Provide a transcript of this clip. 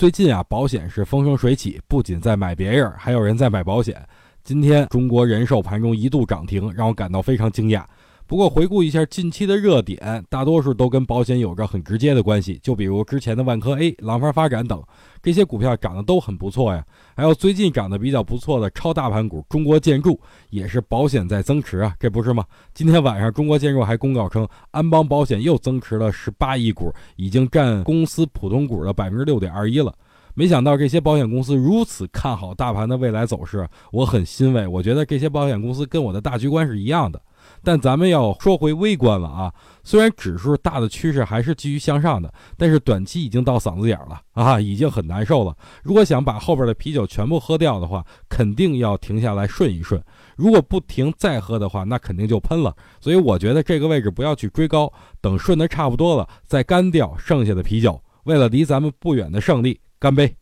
最近啊，保险是风生水起，不仅在买别人，还有人在买保险。今天中国人寿盘中一度涨停，让我感到非常惊讶。不过回顾一下近期的热点，大多数都跟保险有着很直接的关系。就比如之前的万科 A、廊坊发展等这些股票涨得都很不错呀。还有最近涨得比较不错的超大盘股中国建筑，也是保险在增持啊，这不是吗？今天晚上中国建筑还公告称，安邦保险又增持了十八亿股，已经占公司普通股的百分之六点二一了。没想到这些保险公司如此看好大盘的未来走势，我很欣慰。我觉得这些保险公司跟我的大局观是一样的。但咱们要说回微观了啊，虽然指数大的趋势还是继续向上的，但是短期已经到嗓子眼了啊，已经很难受了。如果想把后边的啤酒全部喝掉的话，肯定要停下来顺一顺。如果不停再喝的话，那肯定就喷了。所以我觉得这个位置不要去追高，等顺的差不多了再干掉剩下的啤酒。为了离咱们不远的胜利，干杯！